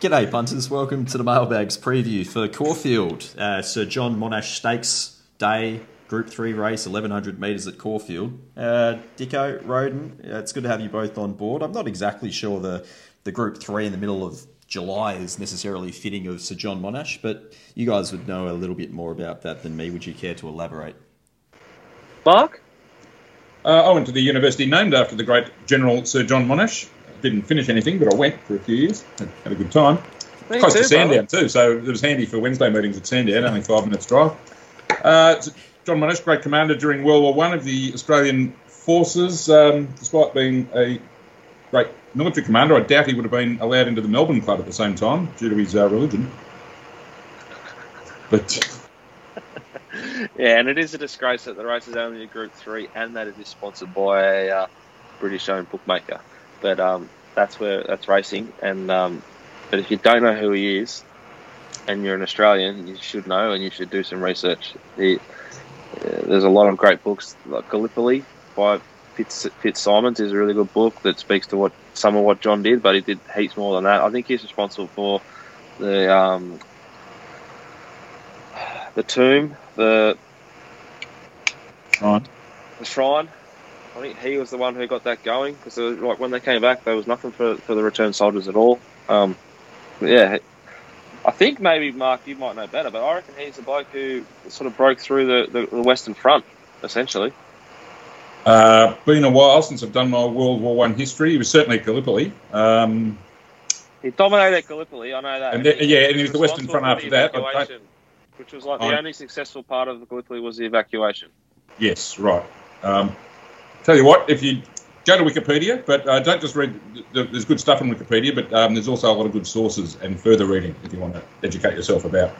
G'day, punters. Welcome to the Mailbags preview for Caulfield. Uh, Sir John Monash Stakes Day, Group 3 race, 1100 metres at Caulfield. Uh, Dicko, Roden, uh, it's good to have you both on board. I'm not exactly sure the, the Group 3 in the middle of July is necessarily fitting of Sir John Monash, but you guys would know a little bit more about that than me. Would you care to elaborate? Mark? Uh, I went to the university named after the great General Sir John Monash. Didn't finish anything, but I went for a few years. Had, had a good time. Me Close too, to Sandown too, so it was handy for Wednesday meetings at Sandown. Only five minutes drive. Uh, John Monash, great commander during World War One of the Australian forces. Um, despite being a great military commander, I doubt he would have been allowed into the Melbourne Club at the same time due to his uh, religion. But Yeah, and it is a disgrace that the race is only a Group 3 and that it is sponsored by a uh, British owned bookmaker. But um, that's where that's racing. And um, But if you don't know who he is and you're an Australian, you should know and you should do some research. He, uh, there's a lot of great books, like Gallipoli by Fitz, Fitzsimons is a really good book that speaks to what some of what John did, but he did heaps more than that. I think he's responsible for the um, the tomb, the right. the shrine. I think he was the one who got that going because like when they came back, there was nothing for, for the returned soldiers at all. Um, yeah, I think maybe Mark, you might know better, but I reckon he's the bloke who sort of broke through the, the, the Western Front, essentially. Uh, been a while since I've done my World War One history. He was certainly at Gallipoli. Um, He dominated Gallipoli, I know that. And the- yeah, and he was the Western Front after that. I- which was like the I- only successful part of Gallipoli was the evacuation. yes, right. Um, tell you what, if you go to Wikipedia, but uh, don't just read. There's good stuff on Wikipedia, but um, there's also a lot of good sources and further reading if you want to educate yourself about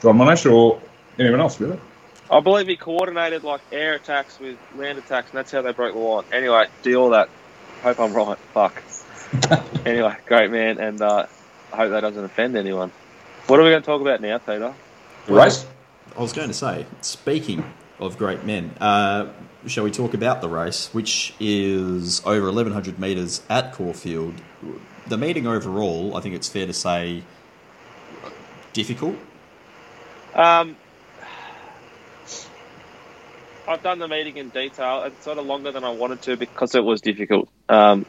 John Monash or anyone else, really. I believe he coordinated like air attacks with land attacks, and that's how they broke the line. Anyway, do all that. Hope I'm right. Fuck. anyway, great man, and uh, I hope that doesn't offend anyone. What are we going to talk about now, Peter? The race. I was going to say, speaking of great men, uh, shall we talk about the race, which is over 1100 metres at Caulfield? The meeting overall, I think it's fair to say, difficult. Um, I've done the meeting in detail. It's sort of longer than I wanted to because it was difficult. Um,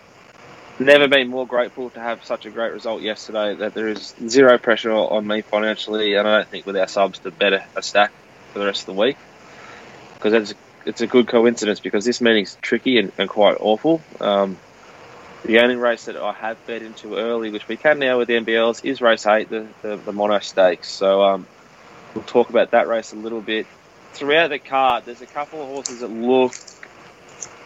never been more grateful to have such a great result yesterday. That there is zero pressure on me financially, and I don't think with our subs to bet a, a stack for the rest of the week because it's it's a good coincidence because this meeting's tricky and, and quite awful. Um, the only race that I have bet into early, which we can now with the NBLs, is race eight, the the, the Monash Stakes. So um, we'll talk about that race a little bit. Throughout the card, there's a couple of horses that look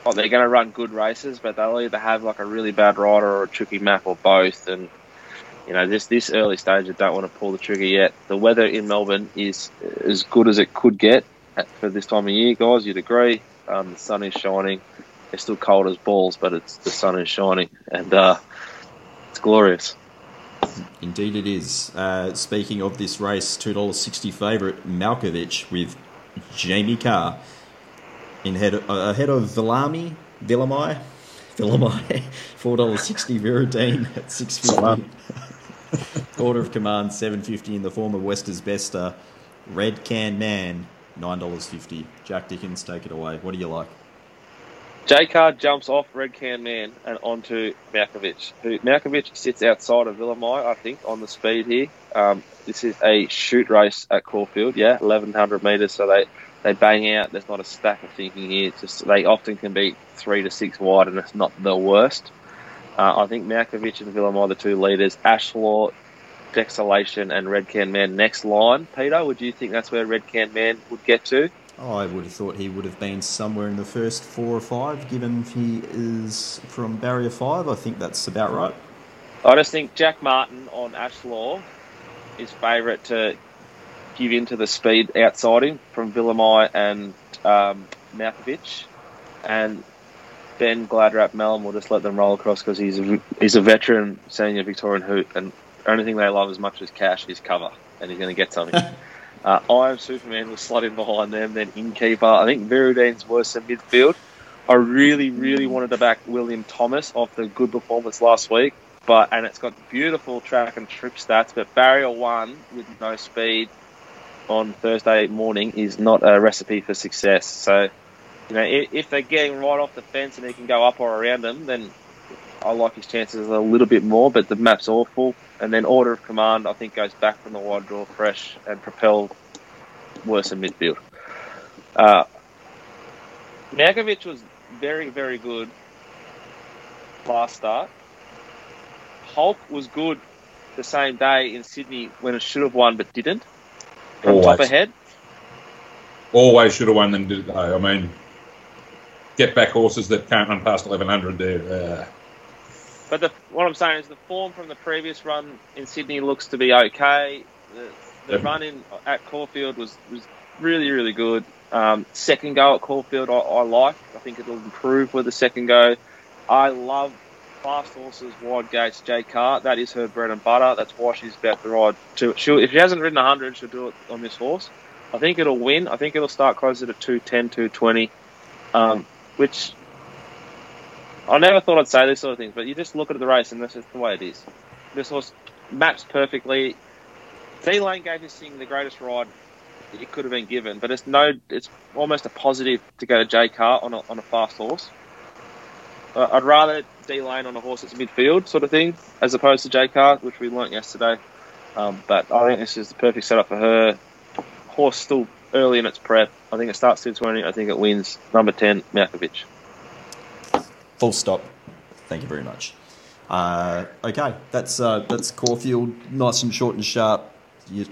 like they're going to run good races, but they'll either have like a really bad rider or a tricky map or both. And you know, this this early stage, I don't want to pull the trigger yet. The weather in Melbourne is as good as it could get for this time of year, guys. You'd agree. Um, the sun is shining. It's still cold as balls, but it's the sun is shining, and uh, it's glorious. Indeed, it is. Uh, speaking of this race, $2.60 favourite Malkovich with Jamie Kah in head, uh, ahead of Villami, Villamai, Villamai, $4.60 Viridine at 650 Order of command, 750 in the form of Wester's Bester. Red Can Man, $9.50. Jack Dickens, take it away. What do you like? J Card jumps off Red Can Man and onto Malkovich. Who Malkovich sits outside of Villamai, I think, on the speed here. Um, this is a shoot race at Caulfield, yeah, 1100 metres, so they, they bang out. There's not a stack of thinking here. It's just they often can be three to six wide, and it's not the worst. Uh, I think Malkovich and Villamai the two leaders. Ashlaw, Dexalation, and Red Can Man next line. Peter, would you think that's where Red Can Man would get to? I would have thought he would have been somewhere in the first four or five, given he is from Barrier 5. I think that's about right. I just think Jack Martin on Ashlaw is favourite to give in to the speed outside him from Villamai and um, Malkovich. And Ben Gladrap Melham will just let them roll across because he's a, he's a veteran senior Victorian hoot. And the only thing they love as much as cash is cover. And he's going to get something. uh, I am Superman will slot in behind them. Then Innkeeper. I think Viridine's worse than midfield. I really, really wanted to back William Thomas off the good performance last week but and it's got beautiful track and trip stats. But barrier one with no speed on Thursday morning is not a recipe for success. So, you know, if, if they're getting right off the fence and he can go up or around them, then I like his chances a little bit more. But the map's awful. And then order of command, I think, goes back from the wide draw fresh and propel worse in midfield. Uh, Malkovich was very, very good last start. Hulk was good the same day in Sydney when it should have won but didn't. From Always. top ahead. Always should have won them, did they? I mean, get back horses that can't run past 1100 there. Uh, But the, what I'm saying is the form from the previous run in Sydney looks to be okay. The, the Yep. run in at Caulfield was, was really, really good. Um, second go at Caulfield, I, I like. I think it'll improve with the second go. I love fast horses, wide gates, J Cart. That is her bread and butter. That's why she's about to ride. To, she'll, if she hasn't ridden 100, she'll do it on this horse. I think it'll win. I think it'll start closer to 210, 220, um, which I never thought I'd say this sort of thing, but you just look at the race and this is the way it is. This horse maps perfectly. D Lane gave this thing the greatest ride it could have been given, but it's no, it's almost a positive to go to J Kah on a, on a fast horse. Uh, I'd rather D Lane on a horse that's midfield sort of thing as opposed to J Kah, which we learnt yesterday. Um, but I think this is the perfect setup for her. Horse still early in its prep. I think it starts 220. I think it wins number 10, Malkovich. Full stop. Thank you very much. Uh, okay, that's uh, that's Caulfield. Nice and short and sharp. You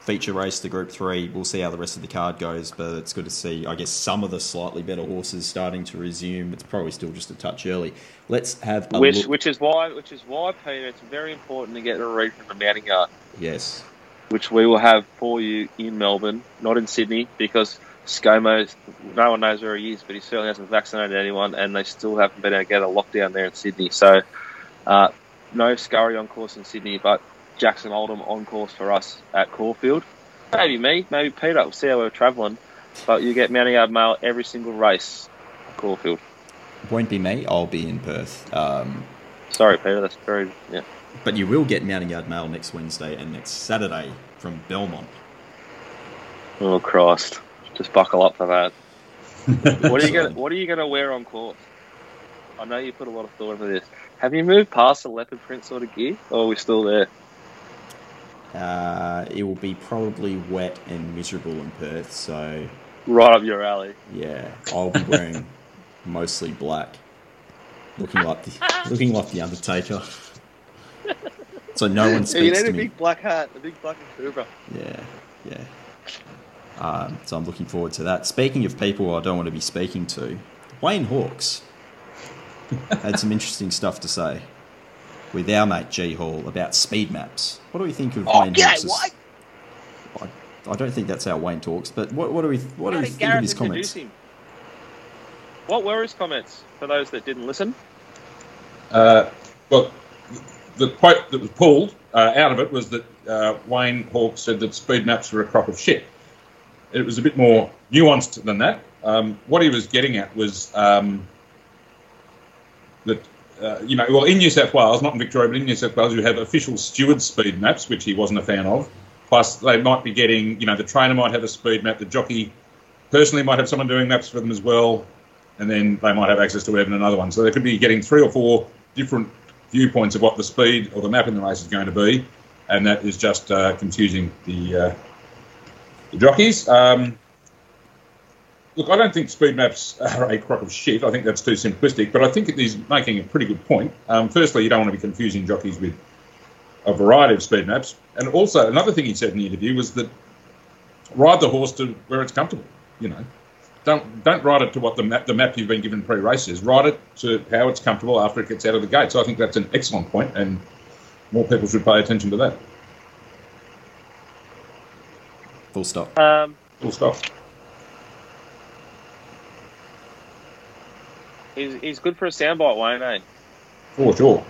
feature race to Group Three. We'll see how the rest of the card goes, but it's good to see. I guess some of the slightly better horses starting to resume. It's probably still just a touch early. Let's have a Which, look. which is why, which is why, Peter, it's very important to get a read from the mounting yard, Yes, which we will have for you in Melbourne, not in Sydney, because ScoMo, no one knows where he is, but he certainly hasn't vaccinated anyone, and they still haven't been able to get a lockdown there in Sydney. So, uh, no scurry on course in Sydney, but Jackson Oldham on course for us at Caulfield. Maybe me, maybe Peter. We'll see how we're travelling, but you get mounting yard mail every single race at Caulfield. won't be me. I'll be in Perth. Um, Sorry, Peter. That's very yeah. but you will get Mounting Yard Mail next Wednesday and next Saturday from Belmont. Oh Christ! Just buckle up for that. What are you gonna What are you gonna wear on court? I know you put a lot of thought into this. Have you moved past the leopard print sort of gear, or are we still there? Uh, it will be probably wet and miserable in Perth, so Right up your alley. yeah, I'll be wearing mostly black, looking like the looking like the Undertaker. So no one you speaks need to a me. big black hat, a big black Akubra. Yeah, yeah. Um, so I'm looking forward to that. Speaking of people I don't want to be speaking to, Wayne Hawkes had some interesting stuff to say with our mate G Hall about speed maps. What do we think of Oh, Wayne yeah, Hawkes? what? I, I don't think that's how Wayne talks, but what, what do we what do How we did think of Gareth his comments? him? What were his comments for those that didn't listen? Uh, well, the quote that was pulled uh, out of it was that uh, Wayne Hawke said that speed maps were a crop of shit. It was a bit more nuanced than that. Um, what he was getting at was um, that, uh, you know, well, in New South Wales, not in Victoria, but in New South Wales, you have official steward speed maps, which he wasn't a fan of. Plus, they might be getting, you know, the trainer might have a speed map, the jockey personally might have someone doing maps for them as well, and then they might have access to even another one. So they could be getting three or four different viewpoints of what the speed or the map in the race is going to be, and that is just uh, confusing the, uh, the jockeys. Um, look, I don't think speed maps are a crock of shit. I think that's too simplistic, but I think he's making a pretty good point. Um, firstly, you don't want to be confusing jockeys with a variety of speed maps, and also another thing he said in the interview was that ride the horse to where it's comfortable. You know, don't don't ride it to what the map the map you've been given pre-race is. Ride it to how it's comfortable after it gets out of the gate. So I think that's an excellent point, and more people should pay attention to that. Full stop. Um, Full stop. he's, he's good for a soundbite, Wayne. Eh? For sure.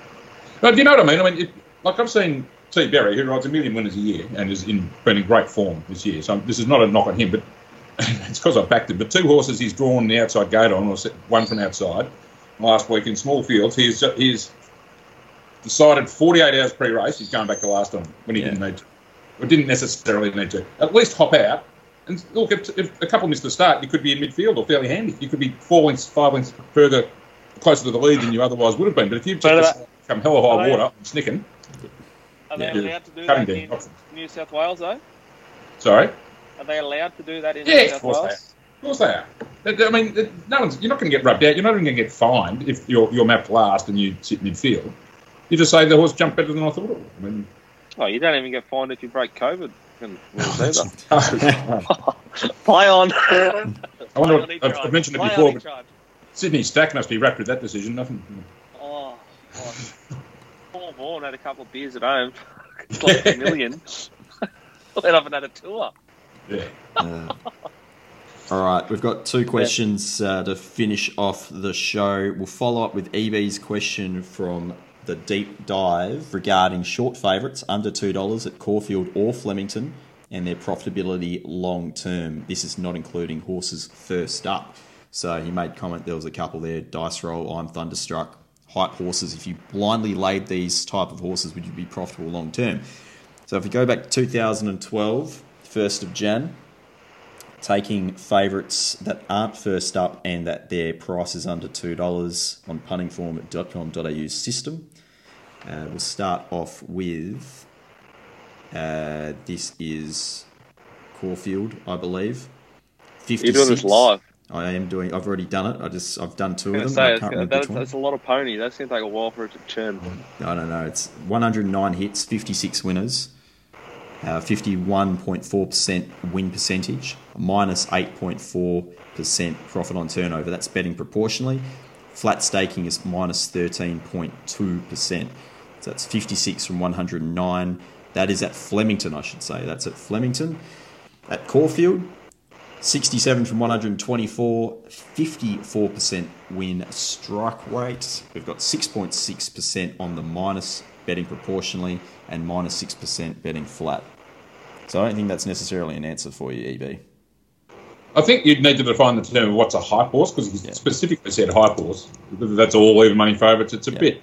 But you know what I mean? I mean, it, like I've seen T. Berry, who rides a million winners a year and is in been in great form this year. So this is not a knock on him, but it's because I backed him. But two horses he's drawn the outside gate on, or one from outside last week in small fields. He's he's decided 48 hours pre-race he's going back to last time when he Yeah. didn't need to, or didn't necessarily need to. At least hop out. And look, if, if a couple missed the start, you could be in midfield or fairly handy. You could be four lengths, five lengths further, closer to the lead than you otherwise would have been. But if you've just come hell or high they- water, snicking, Are they Yeah. allowed to do that in options. New South Wales, though? sorry. Are they allowed to do that in Yeah, New of South course they Wales? Of course they are. I mean, no one's, you're not going to get rubbed out. You're not even going to get fined if you're, you're mapped last and you sit midfield. You just say the horse jumped better than I thought it would. I mean, Oh, you don't even get fined if you break COVID. And rules either. I Play on. wonder. What, I've. I've mentioned it before, but. Sydney Stack must be wrapped with that decision. Nothing. Oh, oh. Paul Vaughan had a couple of beers at home. It's like a million. Went off and had a tour. Yeah. Uh, all right, we've got two questions uh, to finish off the show. We'll follow up with EB's question from the deep dive regarding short favourites under $2 at Caulfield or Flemington and their profitability long term. This is not including horses first up. So he made comment there was a couple there, Dice Roll, I'm Thunderstruck, hype horses. If you blindly laid these type of horses, would you be profitable long term? So if we go back to 2012, 1st of Jan, taking favourites that aren't first up and that their price is under $2 on puntingform.com.au system. Uh, we'll start off with uh, this is Caulfield, I believe. 56. You're doing this live. I am doing. I've already done it. I just I've done two of them. to I can't remember that, which one. that's a lot of pony. That's going to take a while for it to churn. I don't know. It's 109 hits, 56 winners, uh, 51.4% win percentage, minus 8.4% profit on turnover. That's betting proportionally. Flat staking is minus 13.2%. So that's 56 from 109. That is at Flemington, I should say. That's at Flemington. At Caulfield, 67 from 124, 54% win strike rate. We've got 6.6% on the minus betting proportionally and minus 6% betting flat. So I don't think that's necessarily an answer for you, EB. I think you'd need to define the term of what's a hype horse because he Yeah. specifically said hype horse. That's all even money favourites, it's a Yeah. bit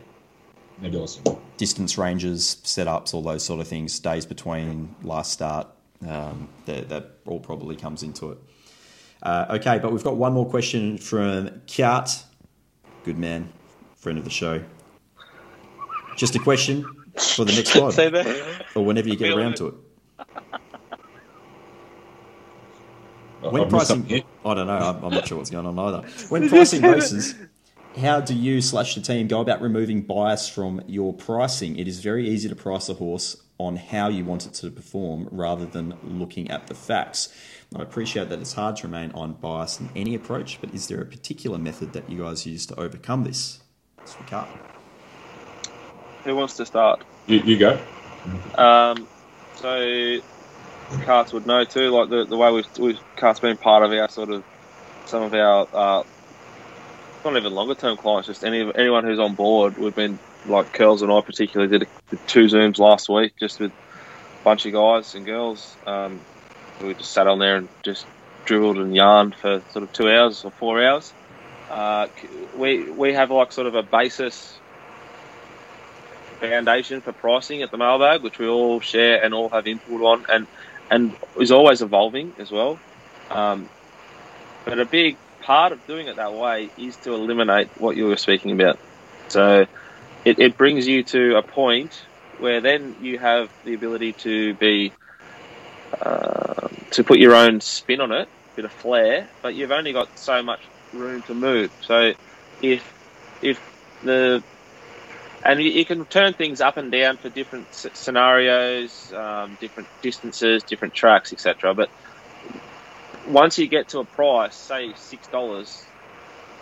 nebulous. Distance ranges, setups, all those sort of things, days between last start, um, that, that all probably comes into it. Uh, okay, but we've got one more question from Kiat. Good man, friend of the show. Just a question for the next Say pod, that. or whenever you get around it. to it. I've When pricing, something. I don't know. I'm, I'm not sure what's going on either. When pricing races, how do you slash the team go about removing bias from your pricing? It is very easy to price a horse on how you want it to perform rather than looking at the facts. I appreciate that it's hard to remain unbiased in any approach, but is there a particular method that you guys use to overcome this? It's for Carl. Who wants to start? You, you go. Um, so Carts would know too, like the, the way we've, we've Carts been part of our sort of some of our uh, not even longer term clients, just any anyone who's on board. We've been like Curls and I particularly did, two zooms last week, just with a bunch of guys and girls. Um, we just sat on there and just dribbled and yarned for sort of two hours or four hours. Uh, we we have like sort of a basis foundation for pricing at the mailbag, which we all share and all have input on, and and is always evolving as well. Um, but a big part of doing it that way is to eliminate what you were speaking about. So it, it brings you to a point where then you have the ability to be uh, to put your own spin on it, a bit of flair, but you've only got so much room to move. So if if the and you, can turn things up and down for different scenarios, um, different distances, different tracks, etc. But once you get to a price, say six dollars,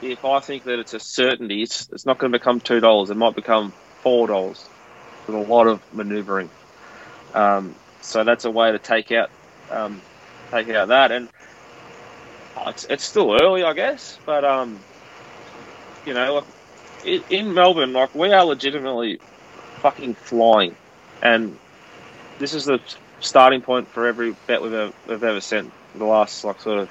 if I think that it's a certainty, it's, it's not going to become two dollars. It might become four dollars with a lot of manoeuvring. Um, so that's a way to take out um, take out that, and uh, it's, it's still early, I guess, but um, you know, like in, Melbourne, like we are legitimately fucking flying, and this is the starting point for every bet we've ever, we've ever sent the last like sort of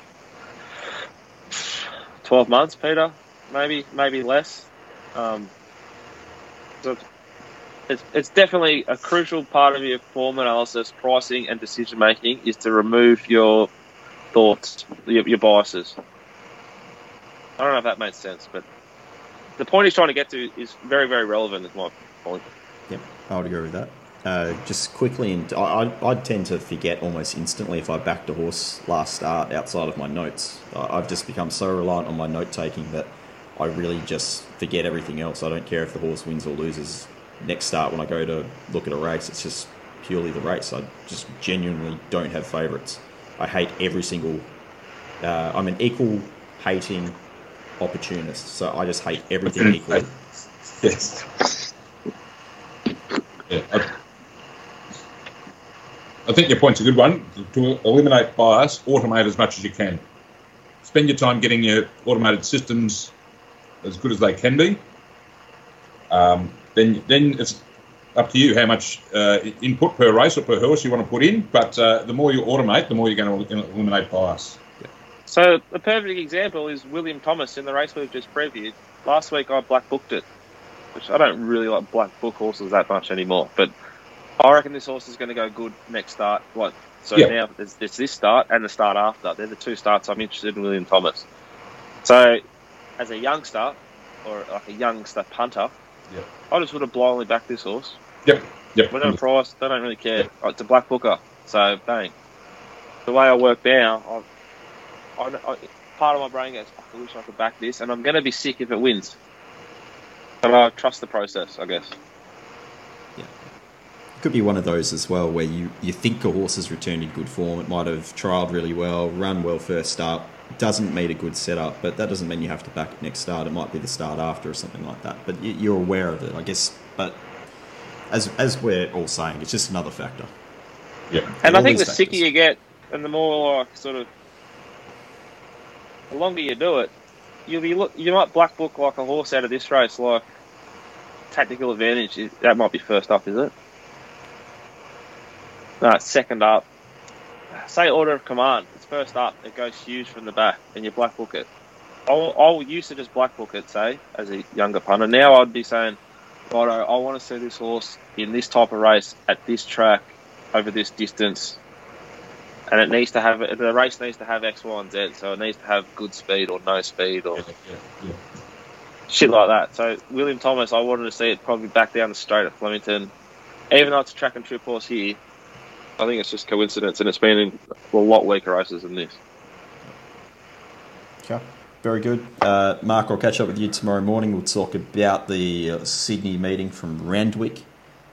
twelve months, Peter, maybe maybe less. Um, so it's, it's definitely a crucial part of your form analysis, pricing, and decision making is to remove your thoughts, your, your biases. I don't know if that makes sense, but the point he's trying to get to is very, very relevant. Is my point. Yep, I would agree with that. Uh, just quickly, and I, I, I tend to forget almost instantly if I backed a horse last start outside of my notes. I, I've just become so reliant on my note taking that I really just forget everything else. I don't care if the horse wins or loses. Next start, when I go to look at a race, it's just purely the race. I just genuinely don't have favourites. I hate every single. Uh, I'm an equal hating opportunist, so I just hate everything equally. Yes. Yeah, I, I think your point's a good one. To eliminate bias, automate as much as you can. Spend your time getting your automated systems as good as they can be. Um, then, then it's up to you how much uh, input per race or per horse you want to put in. But uh, the more you automate, the more you're going to eliminate bias. So the perfect example is William Thomas in the race we've just previewed. Last week I black booked it, which I don't really like black book horses that much anymore. But I reckon this horse is going to go good next start. What? So Yeah. now there's, there's this start and the start after. They're the two starts I'm interested in William Thomas. So as a youngster or like a youngster punter, Yep. I just would have blindly backed this horse. Yep. Yep. We're not price. They don't really care. Oh, It's a black booker. So bang. The way I work now, I, I, I, part of my brain goes, I wish I could back this, and I'm going to be sick if it wins. But I trust the process, I guess. Could be one of those as well where you, you think a horse has returned in good form. It might have trialled really well, run well first start, doesn't meet a good setup, but that doesn't mean you have to back it next start. It might be the start after or something like that. But you- you're aware of it, I guess. But as as we're all saying, it's just another factor. Yep. And I think the these sicker you get, and the more like sort of, the longer you do it, you'll be look. You might black book like a horse out of this race, like tactical advantage. That might be first up, is it? No, it's second up. Say order of command. It's first up. It goes huge from the back, and you black book it. I'll, I'll used to just black book it, say, as a younger punter. Now I'd be saying, Righto, I want to see this horse in this type of race at this track over this distance, and it needs to have the race needs to have X, Y, and Z. So it needs to have good speed or no speed or Yeah, yeah, yeah. shit like that. So William Thomas, I wanted to see it probably back down the straight at Flemington, even though it's a track and trip horse here. I think it's just coincidence, and it's been in a lot weaker races than this. Okay, very good. Uh, Mark, I'll catch up with you tomorrow morning. We'll talk about the uh, Sydney meeting from Randwick.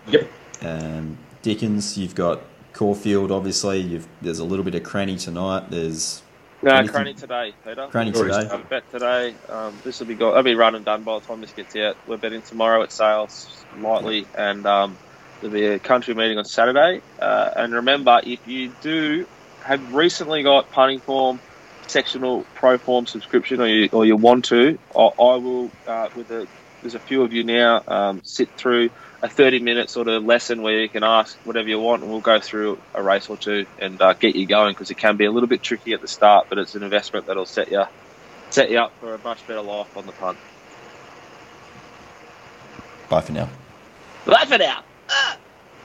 Yep. Um, Dickens, you've got Caulfield, obviously. You've, there's a little bit of Cranny tonight. There's No, Anything- Cranny today, Peter. Cranny Already today. Um, bet today. Um, this will be go- I'll be run and done by the time this gets out. We're betting tomorrow at sales lightly, and um, there'll be a country meeting on Saturday. Uh, and remember, if you do have recently got punting form, sectional pro form subscription, or you or you want to, I, I will uh, with the there's a few of you now um, sit through a 30 minute sort of lesson where you can ask whatever you want and we'll go through a race or two and uh, get you going because it can be a little bit tricky at the start but it's an investment that'll set you set you up for a much better life on the punt. Bye for now. Bye for now. Ah!